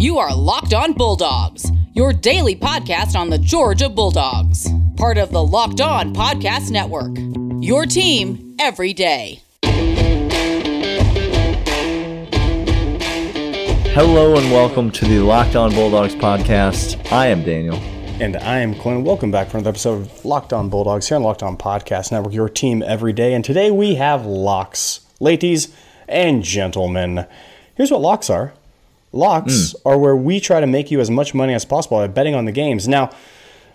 You are Locked On Bulldogs, your daily podcast on the Georgia Bulldogs, part of the Locked On Podcast Network. Your team every day. Hello and welcome to the Locked On Bulldogs podcast. I am Daniel. And I am Clint. Welcome back for another episode of Locked On Bulldogs here on Locked On Podcast Network, your team every day. And today we have locks, ladies and gentlemen. Here's what locks are locks mm. are where we try to make you as much money as possible by betting on the games. Now,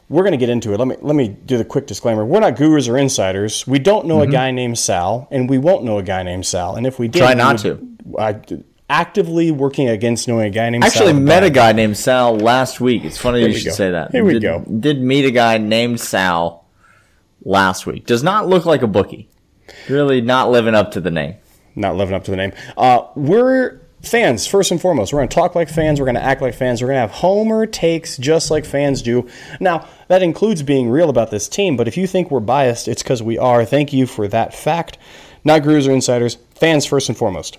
we're going to get into it. Let me let me do the quick disclaimer. We're not gurus or insiders. We don't know mm-hmm. a guy named Sal, and we won't know a guy named Sal. And if we did, try not to. I, actively working against knowing a guy named Actually Sal met a guy named Sal last week. It's funny you should go. say that. Here we did, go. Did meet a guy named Sal last week. Does not look like a bookie. Really not living up to the name. Not living up to the name. Uh, we're fans first and foremost. We're going to talk like fans. We're going to act like fans. We're going to have Homer takes just like fans do. Now that includes being real about this team. But if you think we're biased, it's because we are. Thank you for that fact. Not gurus or insiders. Fans first and foremost.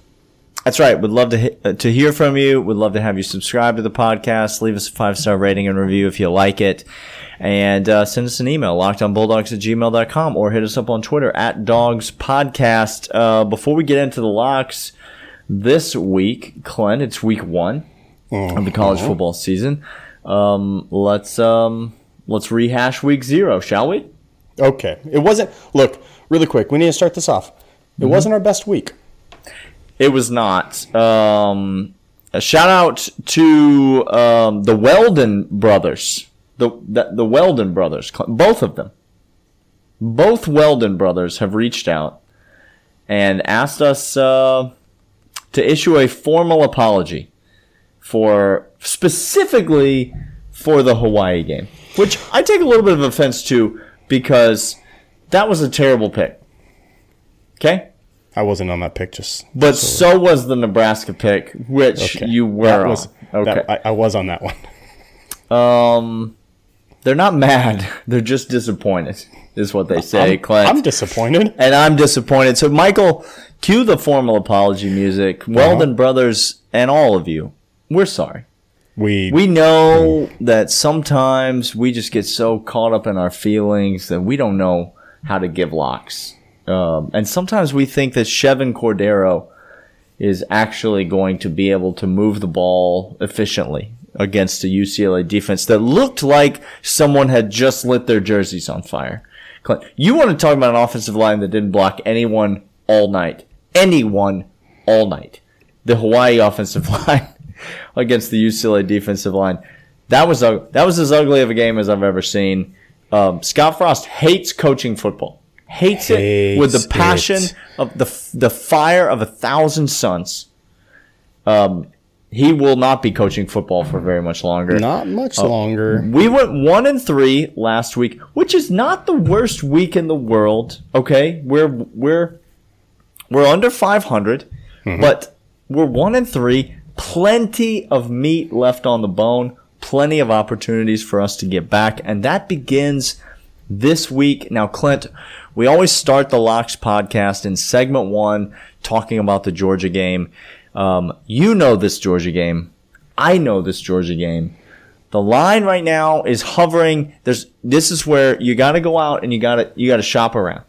That's right. Would love to uh, to hear from you. Would love to have you subscribe to the podcast. Leave us a five star rating and review if you like it. And uh, send us an email, lockedonbulldogs at gmail.com, or hit us up on Twitter at Dogs Podcast. Uh, before we get into the locks this week, Clint, it's week one of the college uh-huh. football season. Um, let's um, let's rehash week zero, shall we? Okay. It wasn't. Look, really quick. We need to start this off. It mm-hmm. wasn't our best week. It was not. Um, a shout out to um, the Weldon brothers. The, the, the Weldon brothers, both of them. Both Weldon brothers have reached out and asked us uh, to issue a formal apology for specifically for the Hawaii game, which I take a little bit of offense to because that was a terrible pick. Okay? I wasn't on that pick. Just but so, so was the Nebraska pick, which okay. you were was, on. Okay, that, I, I, was on that one. Um, they're not mad; they're just disappointed. Is what they say. I'm, Clint. I'm disappointed, and I'm disappointed. So, Michael, cue the formal apology music. Uh-huh. Weldon brothers and all of you, we're sorry. We we know that sometimes we just get so caught up in our feelings that we don't know how to give locks um, and sometimes we think that Chevan Cordeiro is actually going to be able to move the ball efficiently against a UCLA defense that looked like someone had just lit their jerseys on fire. You want to talk about an offensive line that didn't block anyone all night. Anyone all night. The Hawaii offensive line against the UCLA defensive line. That was a, that was as ugly of a game as I've ever seen. Um, Scott Frost hates coaching football hates, hates it with the passion it. of the the fire of a thousand suns. Um, he will not be coaching football for very much longer. Not much uh, longer. We went one and three last week, which is not the worst week in the world. Okay, we're we're we're under five hundred, mm mm-hmm. but we're one and three. Plenty of meat left on the bone. Plenty of opportunities for us to get back, and that begins this week. Now, Clint, we always start the Locks podcast in segment one talking about the Georgia game. Um, you know this Georgia game. I know this Georgia game. The line right now is hovering. There's this is where you got to go out and you got to you got to shop around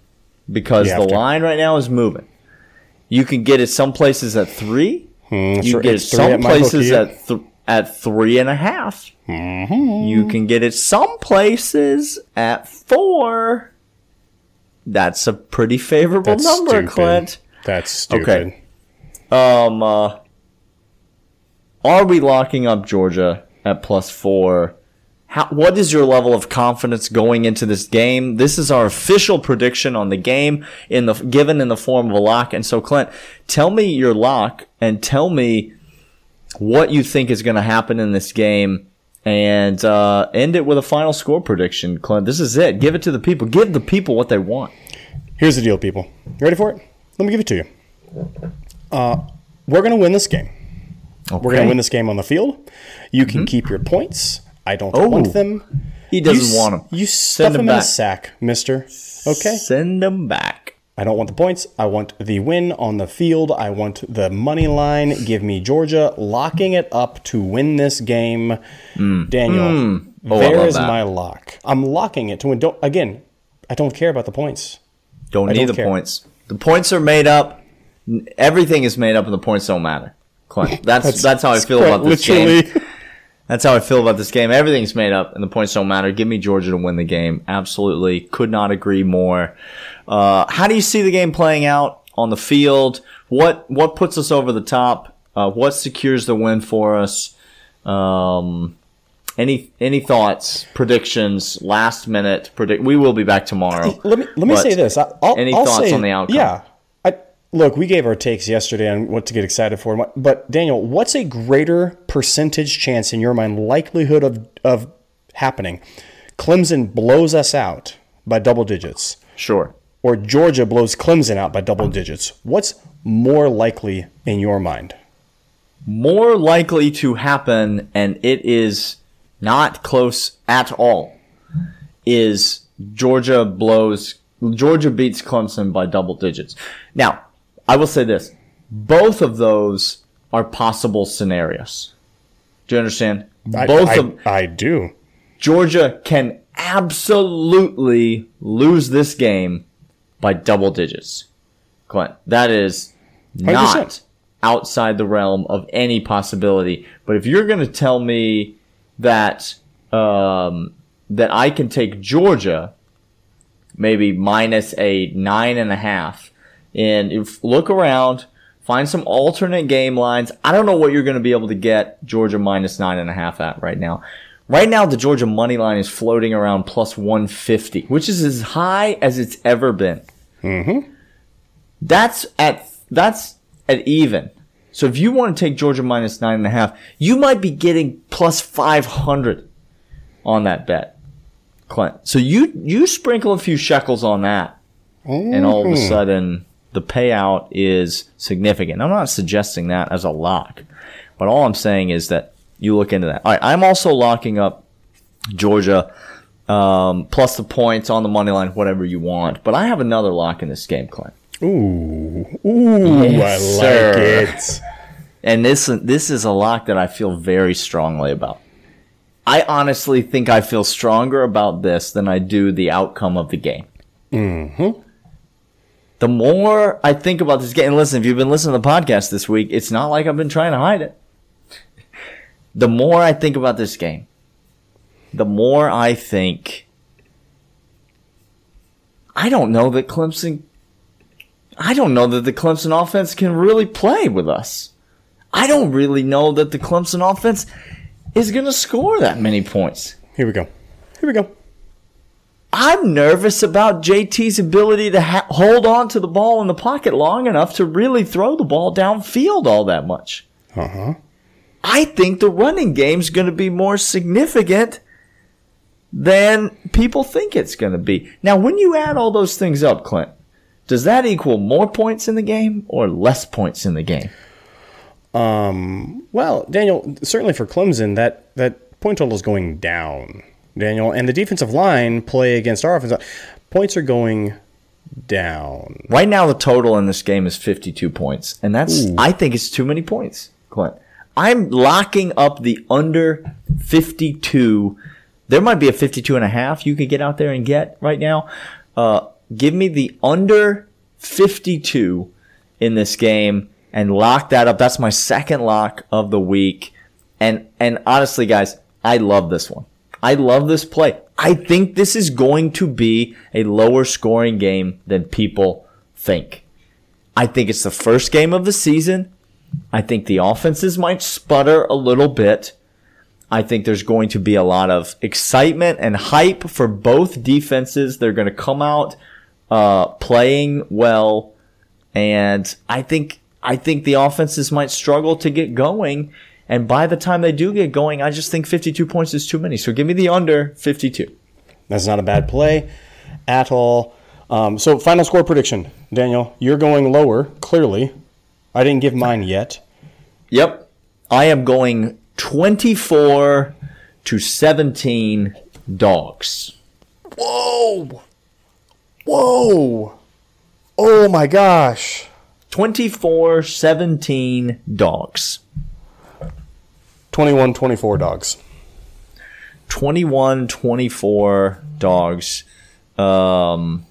because the to. line right now is moving. You can get it some places at three. Mm, you get it some places at th- at three and a half. Mm-hmm. You can get it some places at four. That's a pretty favorable That's number, stupid. Clint. That's stupid. Okay. Um, uh, are we locking up Georgia at plus four? How, what is your level of confidence going into this game? This is our official prediction on the game in the given in the form of a lock. And so, Clint, tell me your lock and tell me what you think is going to happen in this game and uh, end it with a final score prediction, Clint. This is it. Give it to the people. Give the people what they want. Here's the deal, people. You ready for it? Let me give it to you. Uh, we're going to win this game. Okay. We're going to win this game on the field. You can mm-hmm. keep your points. I don't oh, want them. He doesn't you, want them. You stuff them, them in a sack, mister. Okay? Send them back. I don't want the points. I want the win on the field. I want the money line. Give me Georgia locking it up to win this game. Hmm. Daniel, hmm. Oh, I there is that. my lock. I'm locking it to win. Don't again. I don't care about the points. Don't I need don't the care. points. The points are made up. Everything is made up, and the points don't matter. Clint, that's that's, how I feel about this literally- game. That's how I feel about this game. Everything's made up, and the points don't matter. Give me Georgia to win the game. Absolutely, could not agree more. Uh, how do you see the game playing out on the field? What what puts us over the top? Uh, what secures the win for us? Um, any any thoughts, predictions, last minute predict? We will be back tomorrow. Let me let me say this. I, I'll, any I'll thoughts say- on the outcome? Yeah. Look, we gave our takes yesterday on what to get excited for. But Daniel, what's a greater percentage chance in your mind, likelihood of of happening? Clemson blows us out by double digits, Sure. or Georgia blows Clemson out by double digits. What's more likely in your mind? more likely to happen, and it is not close at all, is Georgia blows, Georgia beats Clemson by double digits. Now, I will say this both of those are possible scenarios. Do you understand? Both I, of I, I do. Georgia can absolutely lose this game by double digits. Clint, that is not 100%. outside the realm of any possibility. But if you're going to tell me that um, that I can take Georgia, maybe minus a nine and a half, and if look around, find some alternate game lines. I don't know what you're going to be able to get Georgia minus nine and a half at right now. Right now, the Georgia money line is floating around plus 150, which is as high as it's ever been. Mm-hmm. That's at that's at even. So if you want to take Georgia minus nine and a half, you might be getting plus 500 on that bet, Clint. So you you sprinkle a few shekels on that, and all of a mm. sudden the payout is significant. I'm not suggesting that as a lock, but all I'm saying is that you look into that. All right, I'm also locking up Georgia um, plus the points on the money line, whatever you want. But I have another lock in this game, Clint. Ooh, ooh, Yes, I like sir. it. And this this is a lock that I feel very strongly about. I honestly think I feel stronger about this than I do the outcome of the game. Mm-hmm. The more I think about this game, listen, if you've been listening to the podcast this week, it's not like I've been trying to hide it. The more I think about this game, the more I think I don't know that Clemson I don't know that the Clemson offense can really play with us. I don't really know that the Clemson offense is going to score that many points. Here we go. Here we go. I'm nervous about JT's ability to ha- hold on to the ball in the pocket long enough to really throw the ball downfield all that much. Uh huh. I think the running game's going to be more significant than people think it's going to be. Now, when you add all those things up, Clint, does that equal more points in the game or less points in the game? Um, Well, Daniel, certainly for Clemson, that that point total is going down. Daniel, and the defensive line play against our offense. Points are going down. Right now, the total in this game is 52 points, and that's I think it's too many points, Clint. I'm locking up the under 52. There might be a 52 and a half you could get out there and get right now. Uh, give me the under 52 in this game and lock that up. That's my second lock of the week. And and honestly, guys, I love this one. I love this play. I think this is going to be a lower scoring game than people think. I think it's the first game of the season. I think the offenses might sputter a little bit. I think there's going to be a lot of excitement and hype for both defenses. They're going to come out uh, playing well, and I think I think the offenses might struggle to get going. And by the time they do get going, I just think 52 points is too many. So give me the under 52. That's not a bad play at all. Um, so, final score prediction, Daniel. You're going lower, clearly. I didn't give mine yet. Yep. I am going 24 to 17 dogs. Whoa! Whoa! Oh my gosh. 24 17 dogs. 21 24 dogs. 21 24 dogs. Um,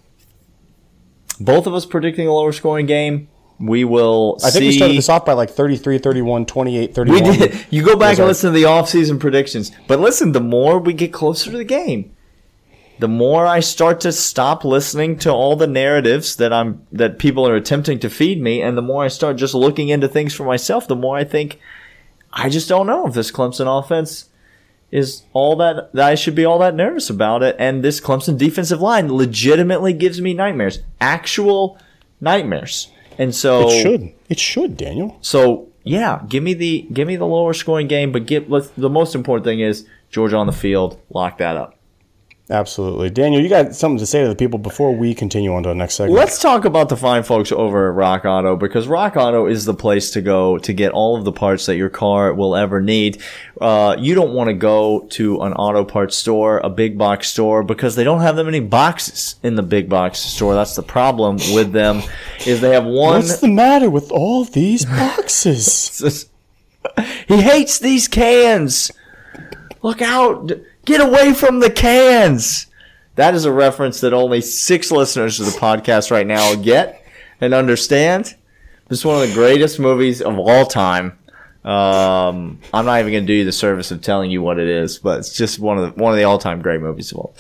both of us predicting a lower scoring game. We will I think see. we started this off by like 33, 31, 28, 31. We did. You go back and listen to the off-season predictions. But listen, the more we get closer to the game, the more I start to stop listening to all the narratives that I'm that people are attempting to feed me, and the more I start just looking into things for myself, the more I think I just don't know if this Clemson offense is all that, that I should be all that nervous about it. And this Clemson defensive line legitimately gives me nightmares, actual nightmares. And so It should. It should, Daniel. so yeah, give me the give me the lower scoring game, but get let's, the most important thing is Georgia on the field. Lock that up. Absolutely. Daniel, you got something to say to the people before we continue on to the next segment. Let's talk about the fine folks over at Rock Auto because Rock Auto is the place to go to get all of the parts that your car will ever need. Uh, you don't want to go to an auto parts store, a big box store, because they don't have that many boxes in the big box store. That's the problem with them. Is they have one. What's the matter with all these boxes? he hates these cans. Look out. Get away from the cans. That is a reference that only six listeners to the podcast right now get and understand. This is one of the greatest movies of all time. Um, I'm not even going to do you the service of telling you what it is, but it's just one of the, one of the all time great movies of all.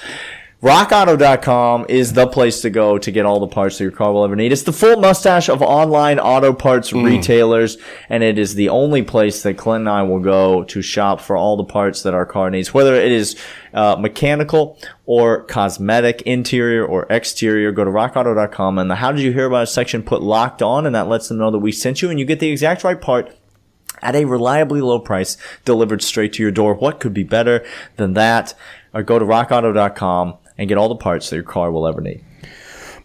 RockAuto.com is the place to go to get all the parts that your car will ever need. It's the full mustache of online auto parts retailers, and it is the only place that Clint and I will go to shop for all the parts that our car needs, whether it is uh, mechanical or cosmetic, interior or exterior. Go to RockAuto.com and the How Did You Hear About Us section put locked on, and that lets them know that we sent you, and you get the exact right part at a reliably low price delivered straight to your door. What could be better than that? Or go to rockauto.com and get all the parts that your car will ever need.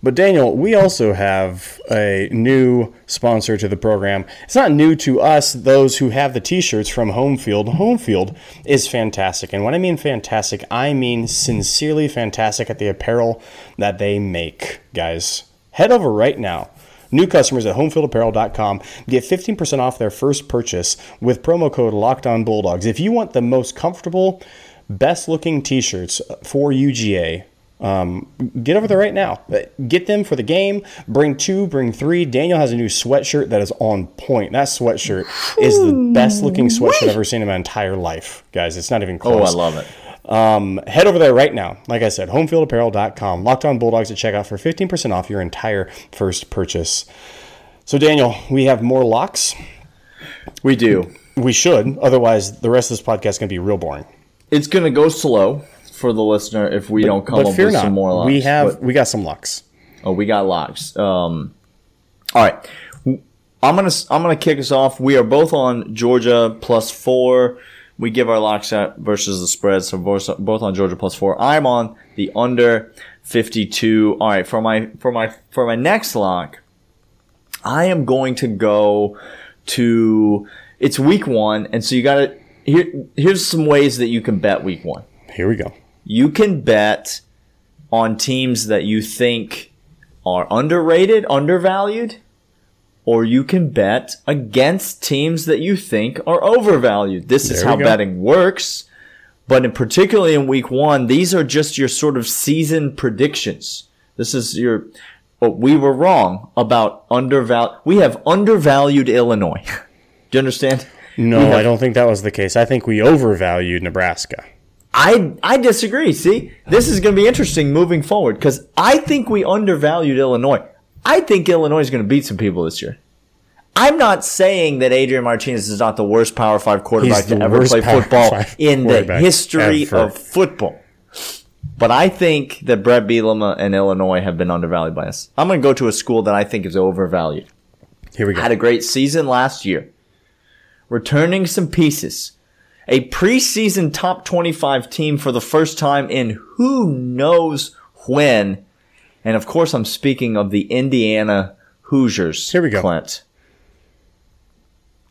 But Daniel, we also have a new sponsor to the program. It's not new to us, those who have the t-shirts from Home Field. Home Field is fantastic. And when I mean fantastic, I mean sincerely fantastic at the apparel that they make, guys. Head over right now. New customers at homefieldapparel.com get 15% off their first purchase with promo code Locked On Bulldogs. If you want the most comfortable, best looking t-shirts for UGA, um, get over there right now. Get them for the game. Bring two, bring three. Daniel has a new sweatshirt that is on point. That sweatshirt is the best looking sweatshirt I've ever seen in my entire life, guys. It's not even Oh, close. I love it. Um, head over there right now. Like I said, homefieldapparel.com. Locked on Bulldogs at checkout for 15% off your entire first purchase. So, Daniel, we have more locks. We do. We should. Otherwise, the rest of this podcast is going to be real boring. It's going to go slow for the listener if we don't come but up with not. some more locks. we have But- we got some locks. Oh, we got locks. Um, all right. I'm gonna I'm gonna kick us off. We are both on Georgia plus four. We give our locks at versus the spread, so both both on Georgia plus four. I'm on the under 52. All right, for my for my for my next lock, I am going to go to it's week one, and so you got to here. Here's some ways that you can bet week one Here we go. you can bet on teams that you think are underrated, undervalued, or you can bet against teams that you think are overvalued. This is how go. betting works. But in particularly in week one, these are just your sort of season predictions. This is your, oh, we were wrong about undervalued. We have undervalued Illinois. Do you understand? No, have- I don't think that was the case. I think we overvalued Nebraska. I I disagree. See, this is going to be interesting moving forward because I think we undervalued Illinois. I think Illinois is going to beat some people this year. I'm not saying that Adrian Martinez is not the worst Power Five quarterback to ever play football in the history ever. of football. But I think that Bret Bielema and Illinois have been undervalued by us. I'm going to go to a school that I think is overvalued Here we go. had a great season last year. Returning some pieces. A preseason top 25 team for the first time in who knows when. And of course, I'm speaking of the Indiana Hoosiers. Here we go. Clint.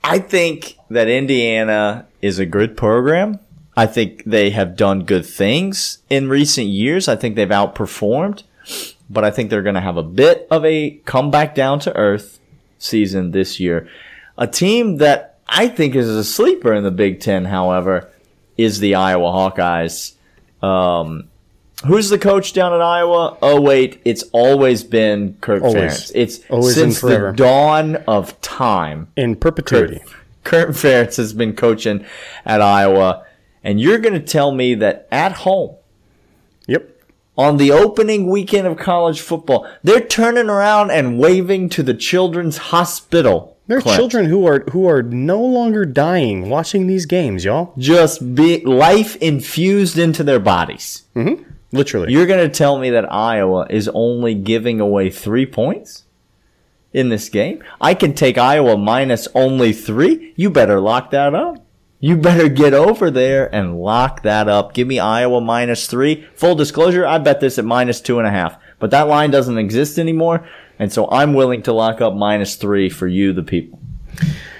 I think that Indiana is a good program. I think they have done good things in recent years. I think they've outperformed. but I think they're going to have a bit of a comeback down to earth season this year. A team that I think is a sleeper in the Big Ten, however, is the Iowa Hawkeyes. Um, who's the coach down in Iowa? Oh wait, it's always been Kirk Always. Ferentz. It's Always since the dawn of time. In perpetuity. Kirk Ferentz has been coaching at Iowa, and you're going to tell me that at home Yep. on the opening weekend of college football, they're turning around and waving to the Children's Hospital. There are Clint. children who are who are no longer dying watching these games, y'all. just be life infused into their bodies. Mm-hmm. Literally. You're going to tell me that Iowa is only giving away three points in this game? I can take Iowa minus only three. You better lock that up. You better get over there and lock that up. Give me Iowa minus three. Full disclosure, I bet this at minus two and a half. But that line doesn't exist anymore. And so I'm willing to lock up minus three for you, the people.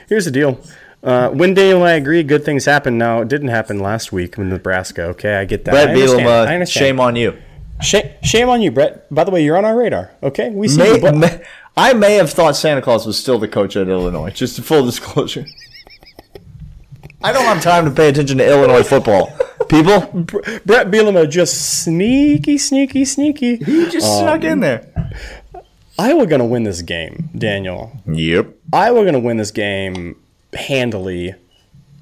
Here's the deal. Uh, when and I agree, good things happen. Now, it didn't happen last week in Nebraska. Okay, I get that. Bret. Bielema, shame on you. Shame, shame on you, Bret. By the way, you're on our radar. Okay, we see May, you. May- I may have thought Santa Claus was still the coach at Illinois. Just a full disclosure. I don't have time to pay attention to Illinois football. People, Bret Bielema just sneaky, sneaky, sneaky. he just snuck in there. Iowa gonna win this game, Daniel. Yep. Iowa gonna win this game handily.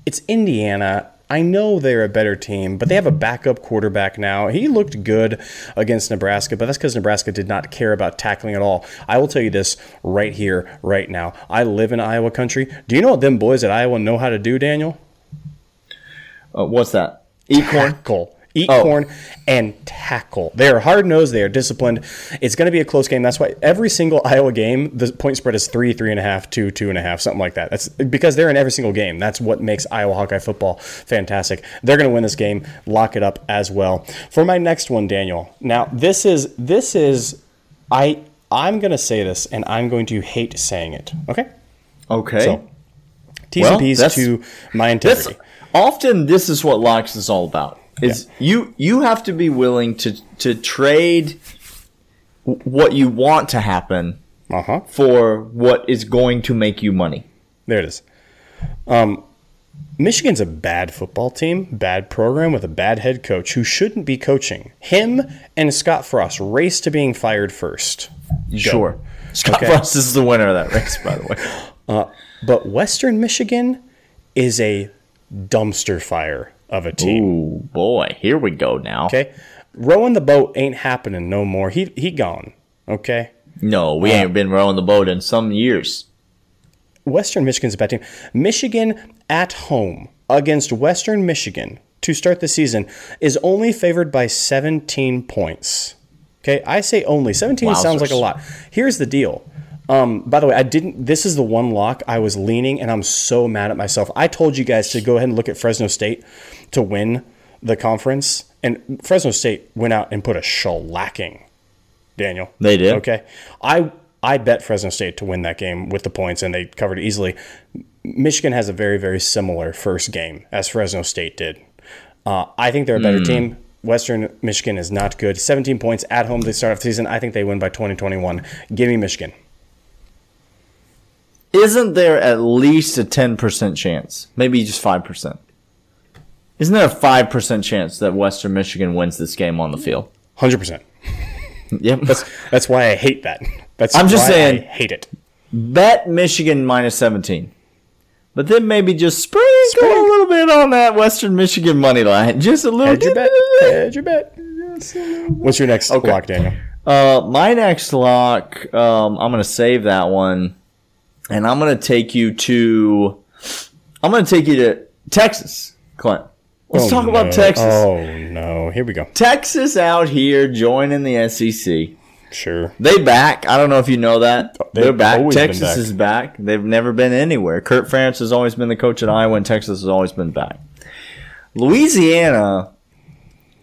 It's Indiana. I know they're a better team, but they have a backup quarterback now. He looked good against Nebraska, but that's because Nebraska did not care about tackling at all. I will tell you this right here, right now. I live in Iowa country. Do you know what them boys at Iowa know how to do, Daniel? Uh, what's that? Eat corn. Tackle. Eat Oh. corn and tackle. They are hard nosed. They are disciplined. It's going to be a close game. That's why every single Iowa game, the point spread is three, three and a half, two, two and a half, something like that. That's because they're in every single game. That's what makes Iowa Hawkeye football fantastic. They're going to win this game. Lock it up as well. For my next one, Daniel. Now this is this is I I'm going to say this and I'm going to hate saying it. Okay. Okay. So T's Well, and P's to my This, integrity. often, this is what locks is all about. Is you you have to be willing to to trade what you want to happen Uh huh. for what is going to make you money. There it is. Um, Michigan's a bad football team, bad program with a bad head coach who shouldn't be coaching. Him and Scott Frost race to being fired first. Sure. Scott Okay. Frost is the winner of that race, by the way. But Western Michigan is a dumpster fire of a team. Ooh, boy. Here we go now. Okay, rowing the boat ain't happening no more. He he gone. Okay. No, we uh, ain't been rowing the boat in some years. Western Michigan's a bad team. Michigan at home against Western Michigan to start the season is only favored by 17 points. Okay, I say only. 17 sounds like a lot. Here's the deal. Um, by the way, I didn't. This is the one lock I was leaning, and I'm so mad at myself. I told you guys to go ahead and look at Fresno State to win the conference, and Fresno State went out and put a shellacking. Daniel, They did? Okay, I I bet Fresno State to win that game with the points, and they covered it easily. Michigan has a very very similar first game as Fresno State did. Uh, I think they're a better team. Western Michigan is not good. 17 points at home to start off the season. I think they win by 2021. Give me Michigan. Isn't there at least a 10% chance? Maybe just 5%. Isn't there a 5% chance that Western Michigan wins this game on the field? 100%. Yep. That's that's why I hate that. That's I'm just saying- I hate it. Bet Michigan minus 17. But then maybe just sprinkle a little bit on that Western Michigan money line. Just a little Hedge your bit. bet. Hedge your bet. What's your next lock, Daniel? Uh, my next lock, um, I'm gonna save that one, and I'm gonna take you to, I'm gonna take you to Texas, Clint. Let's Oh, talk no. about Texas. Oh no! Here we go. Texas out here joining the SEC. Sure. They back. I don't know if you know that. Oh, they've They're back. Texas back. is back. They've never been anywhere. Kirk Ferentz has always been the coach at Iowa, and Texas has always been back. Louisiana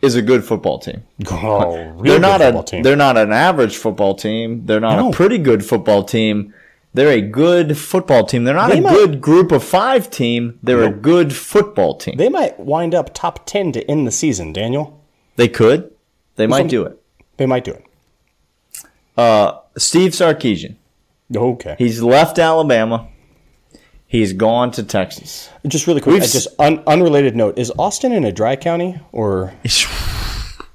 is a good football team. Oh, real they're not a team. they're not an average football team. They're not No. a pretty good football team. They're a good football team. They're not They a might- good group of five team. They're a good football team. They, might wind up top ten to end the season. Daniel, They could. They might do it. they might do it. Uh, Steve Sarkisian. Okay. He's left Alabama. He's gone to Texas. Just really quick, We've just un- unrelated note: Is Austin in a dry county or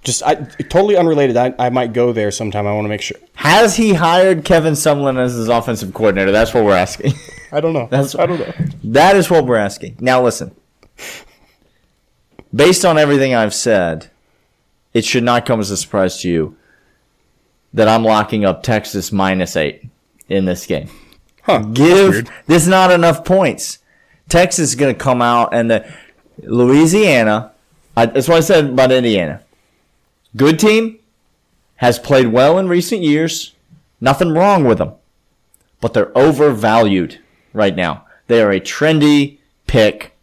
just I, totally unrelated? I, I might go there sometime. I want to make sure. Has he hired Kevin Sumlin as his offensive coordinator? That's what we're asking. I don't know. That's I don't know. That is what we're asking. Now listen. Based on everything I've said, it should not come as a surprise to you that I'm locking up Texas minus eight in this game. Huh? Give there's not enough points. Texas is going to come out and the Louisiana. I, that's what I said about Indiana. Good team has played well in recent years. Nothing wrong with them, but they're overvalued right now. They are a trendy pick.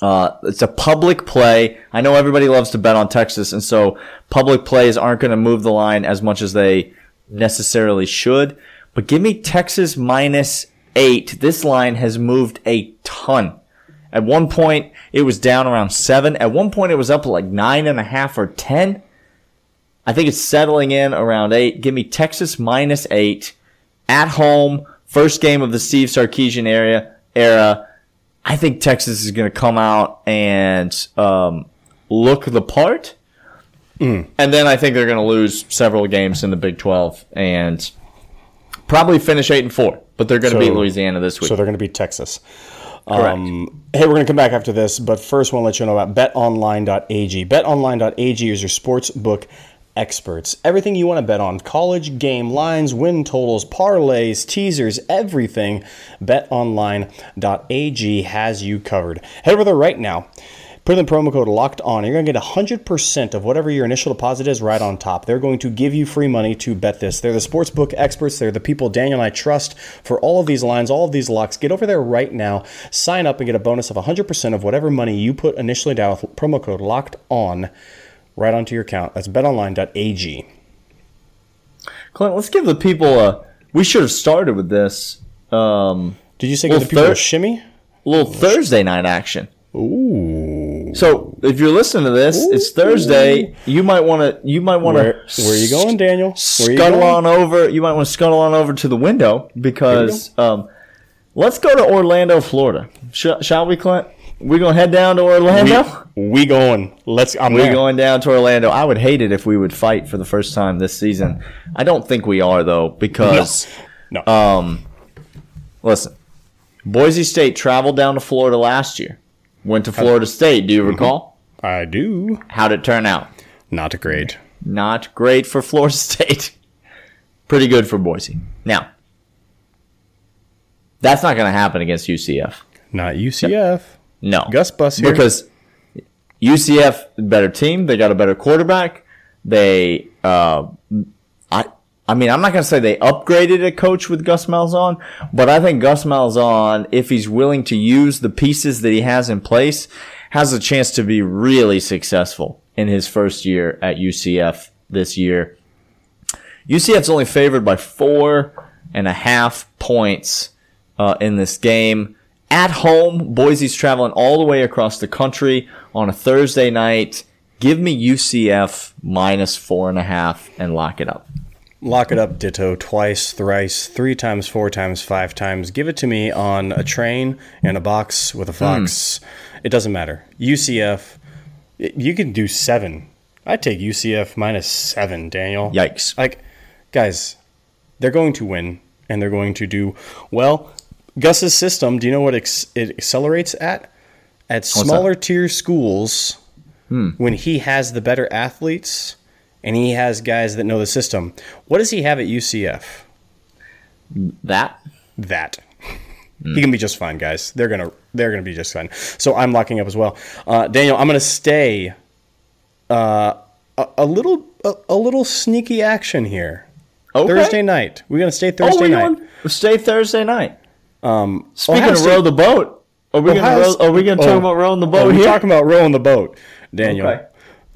Uh, it's a public play. I know everybody loves to bet on Texas, and so public plays aren't going to move the line as much as they necessarily should. But give me Texas minus eight. This line has moved a ton. At one point, it was down around seven. At one point, it was up like nine and a half or ten. I think it's settling in around eight. Give me Texas minus eight at home. First game of the Steve Sarkisian area era. I think Texas is going to come out and um, look the part. And then I think they're going to lose several games in the Big 12 and probably finish 8 and 4. But they're going to So- beat Louisiana this week. So they're going to be Texas. Correct. Um, hey, we're going to come back after this, but first, I want to let you know about betonline.ag. Betonline.ag is your sports book experts. Everything you want to bet on college game lines, win totals, parlays, teasers, everything. BetOnline.ag has you covered. Head over there right now. Put in the promo code locked on. You're going to get 100% of whatever your initial deposit is right on top. They're going to give you free money to bet this. They're the sportsbook experts. They're the people Daniel and I trust for all of these lines, all of these locks. Get over there right now. Sign up and get a bonus of 100% of whatever money you put initially down with promo code locked on right onto your account. That's betonline.ag. Clint, let's give the people a. We should have started with this. Um, Did you say give the people a thir- shimmy? little Thursday night action. Ooh. So if you're listening to this, it's Thursday. You might want to. You might want to. Where, where are you going, Daniel? Where scuttle on over. You might want to scuttle on over to the window because um, let's go to Orlando, Florida. Sh- shall we, Clint? We gonna head down to Orlando. We, we going. Let's. I'm We there. going down to Orlando. I would hate it if we would fight for the first time this season. I don't think we are though because No. um, listen, Boise State traveled down to Florida last year. Went to Florida State. Do you recall? I do. How'd it turn out? Not great. Not great for Florida State. Pretty good for Boise. Now, that's not going to happen against UCF. Not UCF. No. Gus Bus here. Because UCF, better team. They got a better quarterback. They, uh, I, I mean, I'm not going to say they upgraded a coach with Gus Malzahn, but I think Gus Malzahn, if he's willing to use the pieces that he has in place, has a chance to be really successful in his first year at UCF this year. UCF's only favored by four and a half points uh, in this game. At home, Boise's traveling all the way across the country on a Thursday night. Give me UCF minus four and a half and lock it up. Lock it up, ditto, twice, thrice, three times, four times, five times. Give it to me on a train and a box with a hmm. fox. It doesn't matter. UCF, you can do seven. I'd take UCF minus seven, Daniel. Yikes. Like, guys, they're going to win and they're going to do well. Gus's system, do you know what ex- it accelerates at? At smaller tier schools, when he has the better athletes and he has guys that know the system. What does he have at UCF? That? That. He can be just fine, guys. They're gonna they're gonna be just fine. So I'm locking up as well. Uh, Daniel, I'm gonna stay uh, a, a little a, a little sneaky action here. Okay. Thursday night. We're gonna stay Oh, Thursday we night. stay Thursday night. Um, Speaking Ohio of State- row the boat, are we going to State- are we going to oh, talk about rowing the oh, boat we're here? talking about rowing the boat, Daniel. Okay.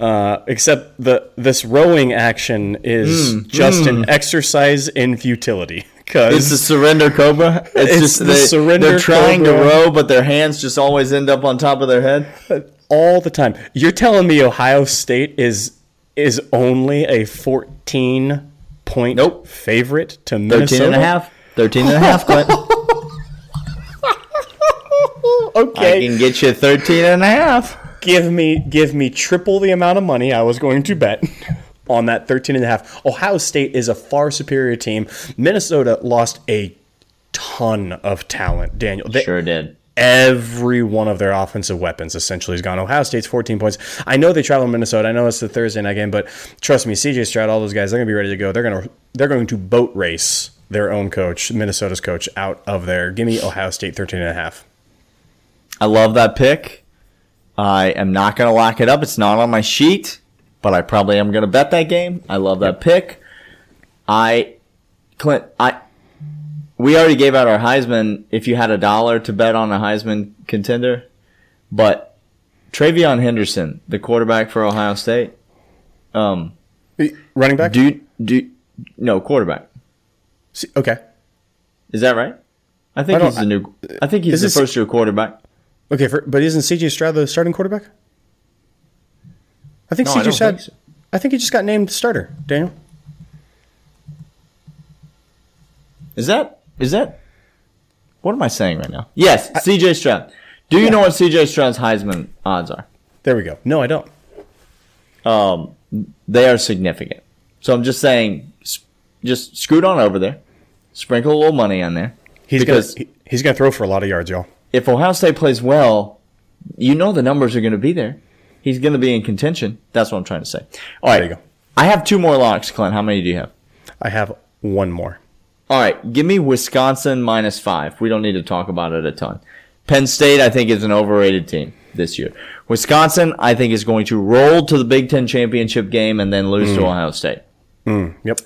Uh, except the this rowing action is Mm, just an exercise in futility. Cause It's the Because surrender cobra. It's, It's just the they, surrender They're trying cobra. to row, but their hands just always end up on top of their head. all the time, you're telling me Ohio State is is only a 14 point Nope. favorite to 13 Minnesota. and a half. 13 and a half, Clint. I can get you 13 and a half. give me give me triple the amount of money I was going to bet on that 13 and a half. Ohio State is a far superior team. Minnesota lost a ton of talent, Daniel. They- Sure did. Every one of their offensive weapons essentially is gone. Ohio State's 14 points. I know they travel to Minnesota. I know it's the Thursday night game, but trust me, CJ Stroud, all those guys, they're gonna be ready to go. They're gonna they're going to boat race their own coach, Minnesota's coach, out of there. Give me Ohio State 13 and a half. I love that pick. I am not going to lock it up. It's not on my sheet, but I probably am going to bet that game. I love that pick. I, Clint, I, we already gave out our Heisman. If you had a dollar to bet on a Heisman contender, but TreVeyon Henderson, the quarterback for Ohio State, um, Running back? do do no quarterback. See- okay. Is that right? I think I he's the new. I think he's the this- first year quarterback. Okay, for, but isn't CJ Stroud the starting quarterback? I think No, CJ Stroud. think so. I think he just got named starter. Daniel. Is that is that what am I saying right now? Yes, CJ Stroud. Do you know what CJ Stroud's Heisman odds are? There we go. No, I don't. Um, they are significant. So I'm just saying, just scoot on over there, sprinkle a little money on there. He's because gonna he- he's gonna throw for a lot of yards, y'all. If Ohio State plays well, you know the numbers are going to be there. He's going to be in contention. That's what I'm trying to say. All right, There you go. I have two more locks, Clint. How many do you have? I have one more. All right, give me Wisconsin minus five. We don't need to talk about it a ton. Penn State, I think, is an overrated team this year. Wisconsin, I think, is going to roll to the Big Ten championship game and then lose to mm. Ohio State. Mm, yep.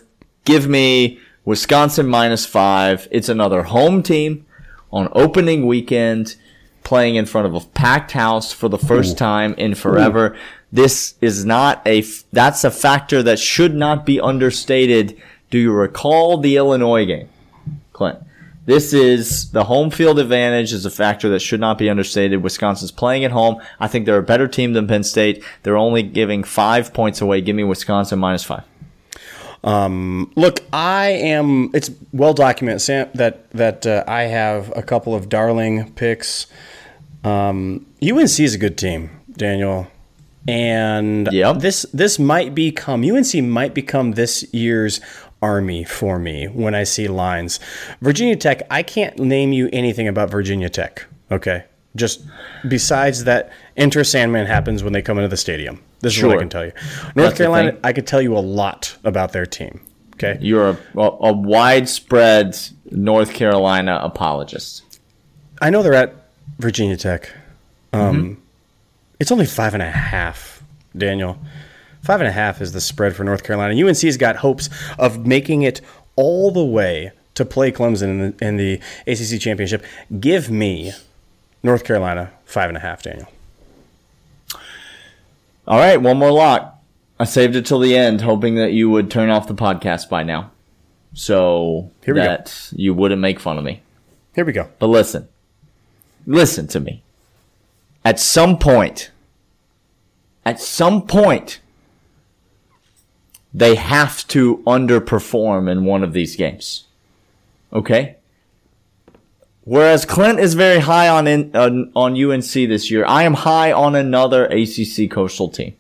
Give me Wisconsin minus five. It's another home team on opening weekend, playing in front of a packed house for the first time in forever. This is not a, f- that's a factor that should not be understated. Do you recall the Illinois game, Clint? This is the home field advantage is a factor that should not be understated. Wisconsin's playing at home. I think they're a better team than Penn State. They're only giving five points away. Give me Wisconsin minus five. Look, I am. It's well documented Sam, that that uh, I have a couple of darling picks. Um, UNC is a good team, Daniel, and Yep. this this might become UNC might become this year's army for me when I see lines. Virginia Tech, I can't name you anything about Virginia Tech. Okay, just besides that, Enter Sandman happens when they come into the stadium. This is what I can tell you. North That's Carolina. I could tell you a lot about their team. Okay, You're a, a, a widespread North Carolina apologist. I know they're at Virginia Tech. Um, Mm-hmm. It's only five and a half, Daniel. Five and a half is the spread for North Carolina. UNC's got hopes of making it all the way to play Clemson in the, in the ACC championship. Give me North Carolina five and a half, Daniel. All right, one more lock. I saved it till the end, hoping that you would turn off the podcast by now, so Here we go. that you wouldn't make fun of me. Here we go. But listen, listen to me. At some point, at some point, they have to underperform in one of these games. Okay? Whereas Clint is very high on in, on, on UNC this year, I am high on another ACC coastal team.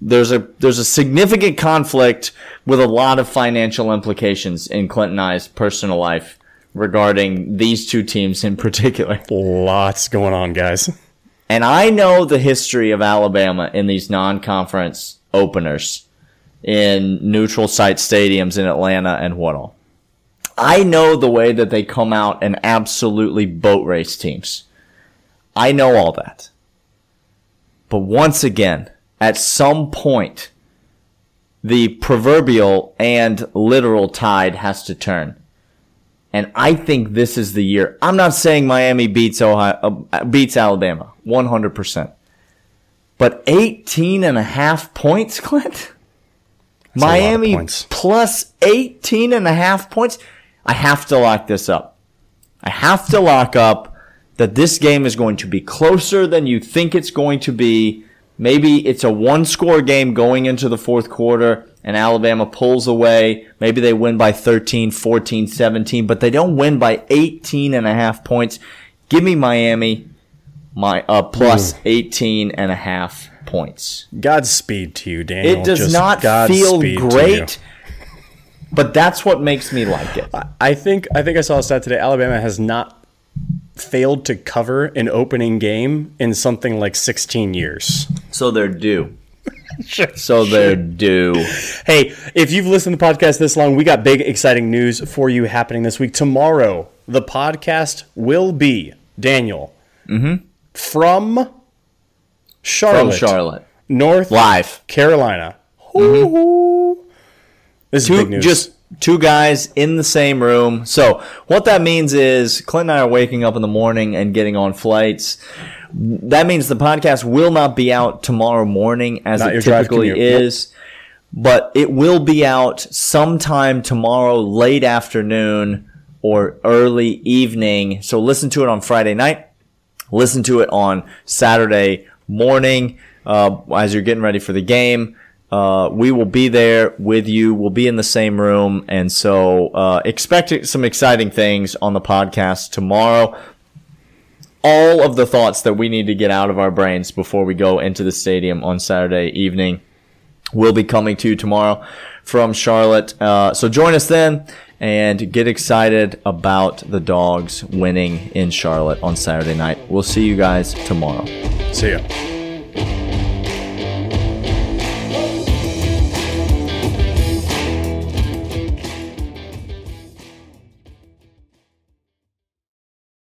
There's a there's a significant conflict with a lot of financial implications in Clint and I's personal life regarding these two teams in particular. Lots going on, guys. And I know the history of Alabama in these non-conference openers in neutral site stadiums in Atlanta and what all. I know the way that they come out and absolutely boat race teams. I know all that. But once again, at some point, the proverbial and literal tide has to turn. And I think this is the year. I'm not saying Miami beats Ohio, uh, beats Alabama 100%. But 18 and a half points, Clint? of Miami points. plus 18 and a half points? I have to lock this up. I have to lock up that this game is going to be closer than you think it's going to be. Maybe it's a one score game going into the fourth quarter and Alabama pulls away. Maybe they win by 13, 14, 17, but they don't win by 18 and a half points. Give me Miami, my uh, plus 18 and a half points. Godspeed to you, Daniel. It does Just not feel Godspeed to great, but that's what makes me like it. I think I think I saw a stat today. Alabama has not failed to cover an opening game in something like 16 years. So they're due. So they're due. Hey, if you've listened to the podcast this long, we got big, exciting news for you happening this week. Tomorrow, the podcast will be Daniel mm-hmm. from Charlotte, From Charlotte. North Live. Carolina. Mm-hmm. Ooh. This is big news. just two guys in the same room. So what that means is Clint and I are waking up in the morning and getting on flights. That means the podcast will not be out tomorrow morning as Not it typically. Nope. is. But it will be out sometime tomorrow, late afternoon or early evening. So listen to it on Friday night. Listen to it on Saturday morning uh, as you're getting ready for the game. Uh, we will be there with you. We'll be in the same room. And so uh, expect some exciting things on the podcast tomorrow. All of the thoughts that we need to get out of our brains before we go into the stadium on Saturday evening will be coming to you tomorrow from Charlotte. Uh, so join us then and get excited about the dogs winning in Charlotte on Saturday night. We'll see you guys tomorrow. See ya.